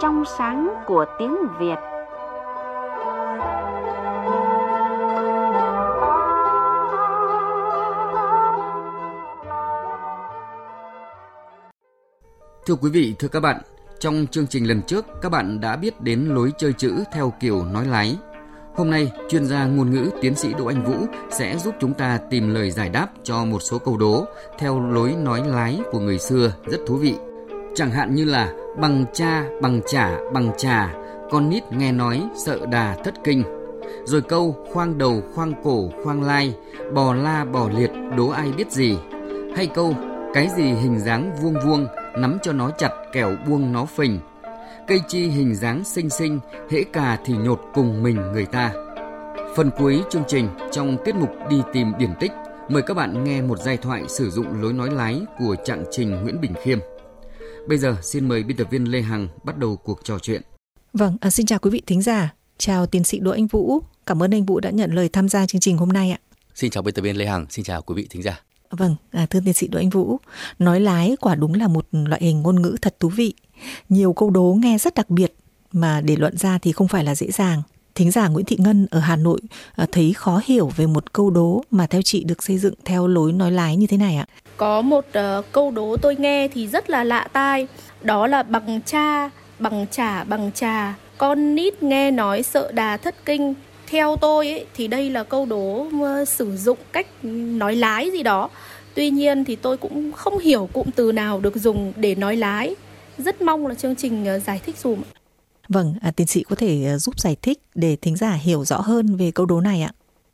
trong sáng của tiếng Việt. Thưa quý vị, thưa các bạn, trong chương trình lần trước các bạn đã biết đến lối chơi chữ theo kiểu nói lái. Hôm nay, chuyên gia ngôn ngữ tiến sĩ Đỗ Anh Vũ sẽ giúp chúng ta tìm lời giải đáp cho một số câu đố theo lối nói lái của người xưa rất thú vị. Chẳng hạn như là bằng cha, bằng trả, bằng trà, con nít nghe nói sợ đà thất kinh. Rồi câu khoang đầu, khoang cổ, khoang lai, bò la bò liệt, đố ai biết gì. Hay câu cái gì hình dáng vuông vuông, nắm cho nó chặt kẻo buông nó phình. Cây chi hình dáng xinh xinh, hễ cà thì nhột cùng mình người ta. Phần cuối chương trình trong tiết mục đi tìm điển tích, mời các bạn nghe một giai thoại sử dụng lối nói lái của trạng trình Nguyễn Bình Khiêm. Bây giờ xin mời biên tập viên Lê Hằng bắt đầu cuộc trò chuyện. Vâng, à, xin chào quý vị thính giả. Chào tiến sĩ Đỗ Anh Vũ. Cảm ơn anh Vũ đã nhận lời tham gia chương trình hôm nay ạ. Xin chào biên tập viên Lê Hằng, xin chào quý vị thính giả. Vâng, à, thưa tiến sĩ Đỗ Anh Vũ, nói lái quả đúng là một loại hình ngôn ngữ thật thú vị. Nhiều câu đố nghe rất đặc biệt mà để luận ra thì không phải là dễ dàng. Thính giả Nguyễn Thị Ngân ở Hà Nội à, thấy khó hiểu về một câu đố mà theo chị được xây dựng theo lối nói lái như thế này ạ. Có một uh, câu đố tôi nghe thì rất là lạ tai, đó là bằng cha, bằng trả, bằng trà. Con nít nghe nói sợ đà thất kinh, theo tôi ấy, thì đây là câu đố ờ, sử dụng cách nói lái gì đó. Tuy nhiên thì tôi cũng không hiểu cụm từ nào được dùng để nói lái. Rất mong là chương trình uh, giải thích dùm vâng à, tiến sĩ có thể giúp giải thích để thính giả hiểu rõ hơn về câu đố này ạ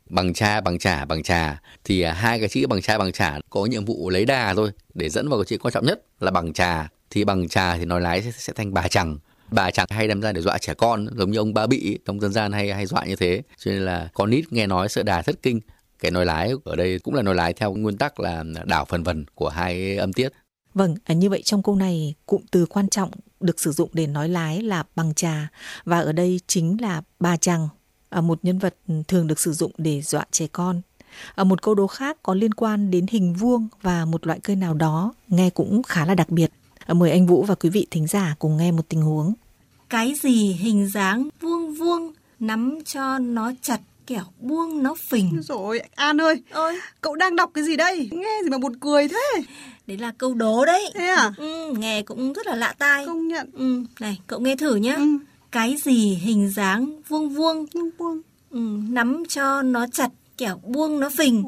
bằng cha bằng trả bằng trà. Thì à, hai cái chữ bằng cha bằng trả có nhiệm vụ lấy đà thôi để dẫn vào cái chữ quan trọng nhất là bằng trà. Thì bằng trà thì nói lái sẽ, sẽ thành bà chẳng. Bà chẳng hay đem ra để dọa trẻ con giống như ông ba bị trong dân gian hay hay dọa như thế. Cho nên là con nít nghe nói sợ đà thất kinh. Cái nói lái ở đây cũng là nói lái theo nguyên tắc là đảo phần vần của hai âm tiết. Vâng, à, như vậy trong câu này cụm từ quan trọng được sử dụng để nói lái là bằng trà. Và ở đây chính là bà chàng một nhân vật thường được sử dụng để dọa trẻ con. Ở một câu đố khác có liên quan đến hình vuông và một loại cây nào đó nghe cũng khá là đặc biệt. À, mời anh Vũ và quý vị thính giả cùng nghe một tình huống. Cái gì hình dáng vuông vuông, nắm cho nó chặt kẻo buông nó phình. Rồi, An ơi, ơi, cậu đang đọc cái gì đây? Nghe gì mà buồn cười thế? Đấy là câu đố đấy. Thế à? Ừ, nghe cũng rất là lạ tai. Công nhận. Ừ, này, cậu nghe thử nhá. Ừ. Cái gì hình dáng vuông vuông, Vuông vuông. ừ, nắm cho nó chặt kẻo buông nó phình.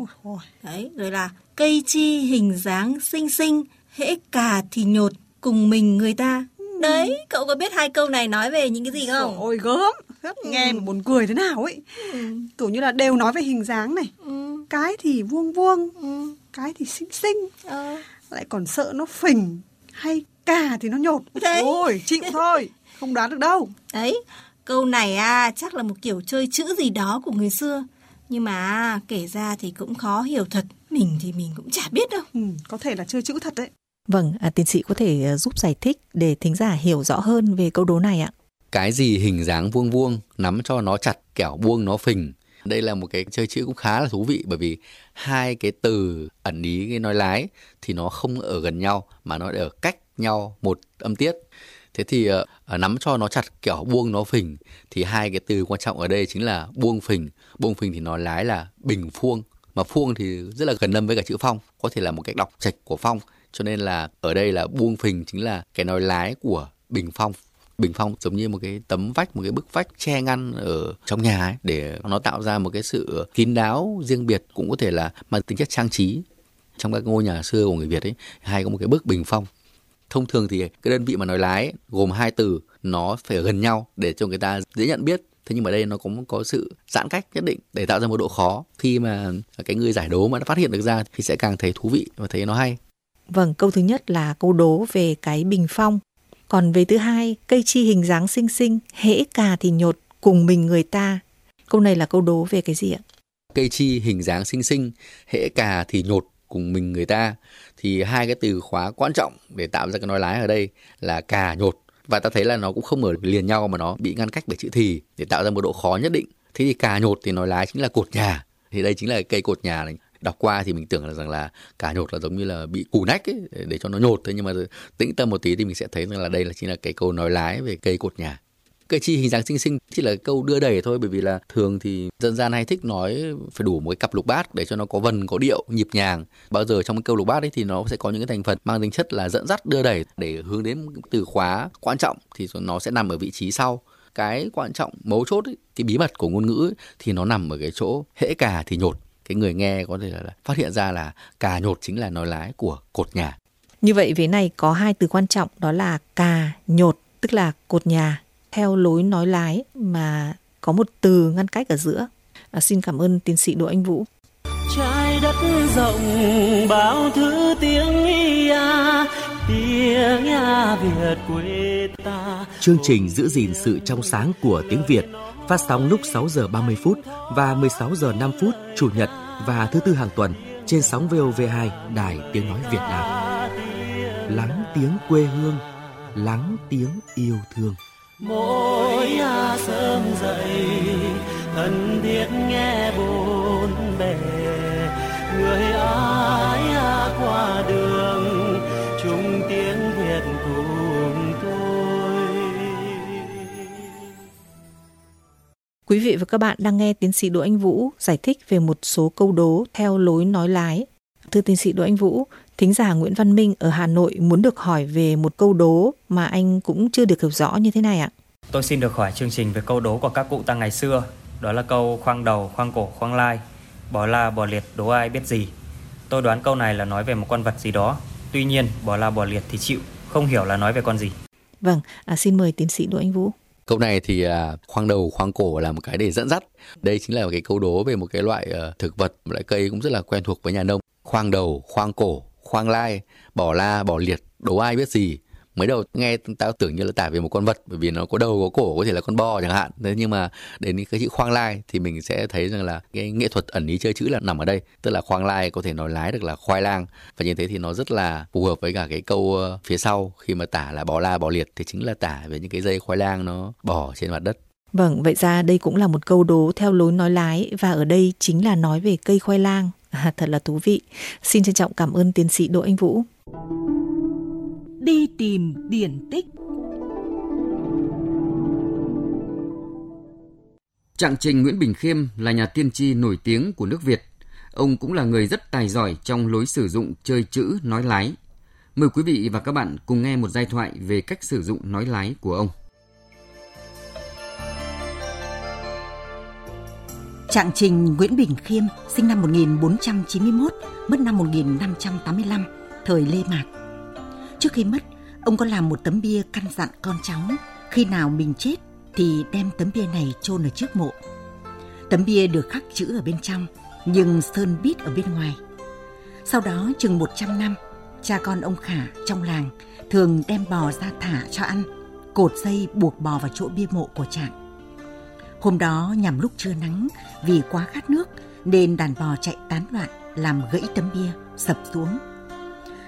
Đấy, rồi là cây chi hình dáng xinh xinh, hễ cà thì nhột, cùng mình người ta. Đấy, cậu có biết hai câu này nói về những cái gì không? Ôi gớm. Rất nghe mà buồn cười thế nào ấy. Ừ. Kiểu như là đều nói về hình dáng này. Ừ. Cái thì vuông vuông, Ừ. cái thì xinh xinh, Ờ. lại còn sợ nó phình, hay cà thì nó nhột. Đấy. Ôi, chịu thôi, không đoán được đâu. Đấy, câu này à chắc là một kiểu chơi chữ gì đó của người xưa. Nhưng mà kể ra thì cũng khó hiểu thật. Mình thì mình cũng chả biết đâu. Ừ, có thể là chơi chữ thật đấy. Vâng, à, tiến sĩ có thể à, giúp giải thích để thính giả hiểu rõ hơn về câu đố này ạ. cái gì hình dáng vuông vuông nắm cho nó chặt kẻo buông nó phình đây là một cái chơi chữ cũng khá là thú vị bởi vì hai cái từ ẩn ý cái nói lái thì nó không ở gần nhau mà nó ở cách nhau một âm tiết. Thế thì uh, nắm cho nó chặt kiểu buông nó phình thì hai cái từ quan trọng ở đây chính là buông phình. Buông phình thì nói lái là bình phuông mà phuông thì rất là gần lâm với cả chữ phong có thể là một cách đọc trạch của phong. Cho nên là ở đây là buông phình chính là cái nói lái của bình phong bình phong giống như một cái tấm vách một cái bức vách che ngăn ở trong nhà ấy để nó tạo ra một cái sự kín đáo riêng biệt cũng có thể là mang tính chất trang trí. Trong các ngôi nhà xưa của người Việt ấy hay có một cái bức bình phong. Thông thường thì cái đơn vị mà nói lái ấy, gồm hai từ nó phải ở gần nhau để cho người ta dễ nhận biết. Thế nhưng mà đây nó cũng có sự giãn cách nhất định để tạo ra một độ khó. Khi mà cái người giải đố mà đã phát hiện được ra thì sẽ càng thấy thú vị và thấy nó hay. Vâng, câu thứ nhất là câu đố về cái bình phong. Còn về thứ hai, cây chi hình dáng xinh xinh, hễ cà thì nhột, cùng mình người ta. Câu này là câu đố về cái gì ạ? cây chi hình dáng xinh xinh hễ cà thì nhột cùng mình người ta. Thì hai cái từ khóa quan trọng để tạo ra cái nói lái ở đây là cà nhột. Và ta thấy là nó cũng không ở liền nhau mà nó bị ngăn cách bởi chữ thì để tạo ra một độ khó nhất định. Thế thì cà nhột thì nói lái chính là cột nhà. Thì đây chính là cây cột nhà này đọc qua thì mình tưởng là rằng là cả nhột là giống như là bị cù nách ấy, để cho nó nhột thế nhưng mà tĩnh tâm một tí thì mình sẽ thấy rằng là đây là chính là cái câu nói lái về cây cột nhà. Cây chi hình dáng xinh xinh chỉ là câu đưa đẩy thôi bởi vì là thường thì dân gian hay thích nói phải đủ một cái cặp lục bát để cho nó có vần có điệu nhịp nhàng. Bao giờ trong cái câu lục bát ấy thì nó sẽ có những cái thành phần mang tính chất là dẫn dắt đưa đẩy để hướng đến từ khóa quan trọng thì nó sẽ nằm ở vị trí sau. Cái quan trọng mấu chốt ấy, cái bí mật của ngôn ngữ ấy, thì nó nằm ở cái chỗ hễ cà thì nhột cái người nghe có thể là, phát hiện ra là cà nhột chính là nói lái của cột nhà như vậy vế này có hai từ quan trọng đó là cà nhột tức là cột nhà theo lối nói lái mà có một từ ngăn cách ở giữa. À, xin cảm ơn tiến sĩ Đỗ Anh Vũ. Trái đất rộng bao thứ tiếng ia tiếng ia Việt quê ta. Chương trình giữ gìn sự trong sáng của tiếng Việt phát sóng lúc 6 giờ 30 phút và 16 giờ 5 phút chủ nhật và thứ tư hàng tuần trên sóng VOV2 Đài Tiếng Nói Việt Nam. Lắng tiếng quê hương, lắng tiếng yêu thương mỗi à sớm dậy thân thiết nghe bốn bề người ai à qua đường Quý vị và các bạn đang nghe tiến sĩ Đỗ Anh Vũ giải thích về một số câu đố theo lối nói lái. Thưa tiến sĩ Đỗ Anh Vũ, thính giả Nguyễn Văn Minh ở Hà Nội muốn được hỏi về một câu đố mà anh cũng chưa được hiểu rõ như thế này ạ. Tôi xin được hỏi chương trình về câu đố của các cụ ta ngày xưa. Đó là câu khoang đầu, khoang cổ, khoang lai. Bò la, bò liệt, đố ai biết gì. Tôi đoán câu này là nói về một con vật gì đó. Tuy nhiên, bò la, bò liệt thì chịu. Không hiểu là nói về con gì. Vâng, à, xin mời tiến sĩ Đỗ Anh Vũ. Câu này thì à, khoang đầu, khoang cổ là một cái để dẫn dắt. Đây chính là một cái câu đố về một cái loại ờ, thực vật, một loại cây cũng rất là quen thuộc với nhà nông. Khoang đầu, khoang cổ, khoang lai, bỏ la, bỏ liệt, đố ai biết gì mới đầu nghe tao tưởng như là tả về một con vật bởi vì nó có đầu có cổ có thể là con bò chẳng hạn. Thế nhưng mà đến cái chữ khoang lai thì mình sẽ thấy rằng là cái nghệ thuật ẩn ý chơi chữ là nằm ở đây. Tức là khoang lai có thể nói lái được là khoai lang. Và như thế thì nó rất là phù hợp với cả cái câu ờ, phía sau. Khi mà tả là bò la bò liệt thì chính là tả về những cái dây khoai lang nó bò trên mặt đất. Vâng, vậy ra đây cũng là một câu đố theo lối nói lái. Và ở đây chính là nói về cây khoai lang. À, thật là thú vị. Xin trân trọng cảm ơn tiến sĩ Đỗ Anh Vũ đi tìm điển tích. Trạng Trình Nguyễn Bình Khiêm là nhà tiên tri nổi tiếng của nước Việt. Ông cũng là người rất tài giỏi trong lối sử dụng chơi chữ nói lái. Mời quý vị và các bạn cùng nghe một giai thoại về cách sử dụng nói lái của ông. Trạng Trình Nguyễn Bình Khiêm sinh năm 1491, mất năm 1585, thời Lê Mạc. Trước khi mất, ông có làm một tấm bia căn dặn con cháu khi nào mình chết thì đem tấm bia này chôn ở trước mộ. Tấm bia được khắc chữ ở bên trong, nhưng sơn bít ở bên ngoài. Sau đó chừng 100 năm, cha con ông Khả trong làng thường đem bò ra thả cho ăn, cột dây buộc bò vào chỗ bia mộ của trạng. Hôm đó nhằm lúc trưa nắng, vì quá khát nước nên đàn bò chạy tán loạn làm gãy tấm bia, sập xuống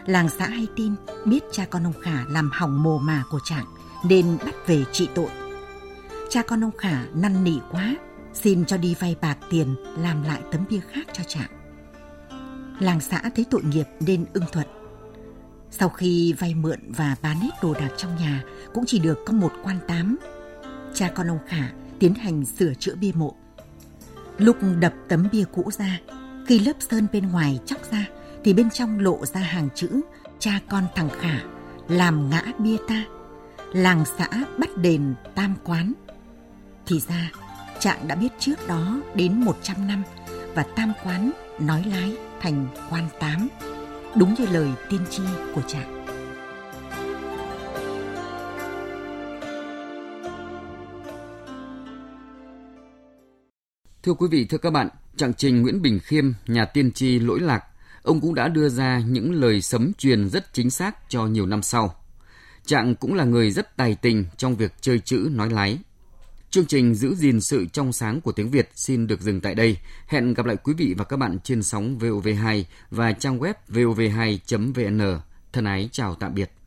làng xã hay tin biết cha con ông Khả làm hỏng mồ mà của Trạng nên bắt về trị tội. Cha con ông Khả năn nỉ quá, xin cho đi vay bạc tiền làm lại tấm bia khác cho Trạng. Làng xã thấy tội nghiệp nên ưng thuận. Sau khi vay mượn và bán hết đồ đạc trong nhà cũng chỉ được có một quan tám. Cha con ông Khả tiến hành sửa chữa bia mộ. Lúc đập tấm bia cũ ra, khi lớp sơn bên ngoài chóc ra thì bên trong lộ ra hàng chữ cha con thằng Khả làm ngã bia ta, làng xã bắt đền tam quán. Thì ra, Trạng đã biết trước đó đến 100 năm và tam quán nói lái thành quan tám, đúng như lời tiên tri của Trạng. Thưa quý vị, thưa các bạn, trạng trình Nguyễn Bình Khiêm, nhà tiên tri lỗi lạc ông cũng đã đưa ra những lời sấm truyền rất chính xác cho nhiều năm sau. Trạng cũng là người rất tài tình trong việc chơi chữ nói lái. Chương trình giữ gìn sự trong sáng của tiếng Việt xin được dừng tại đây. Hẹn gặp lại quý vị và các bạn trên sóng VOV2 và trang web vov2.vn. Thân ái chào tạm biệt.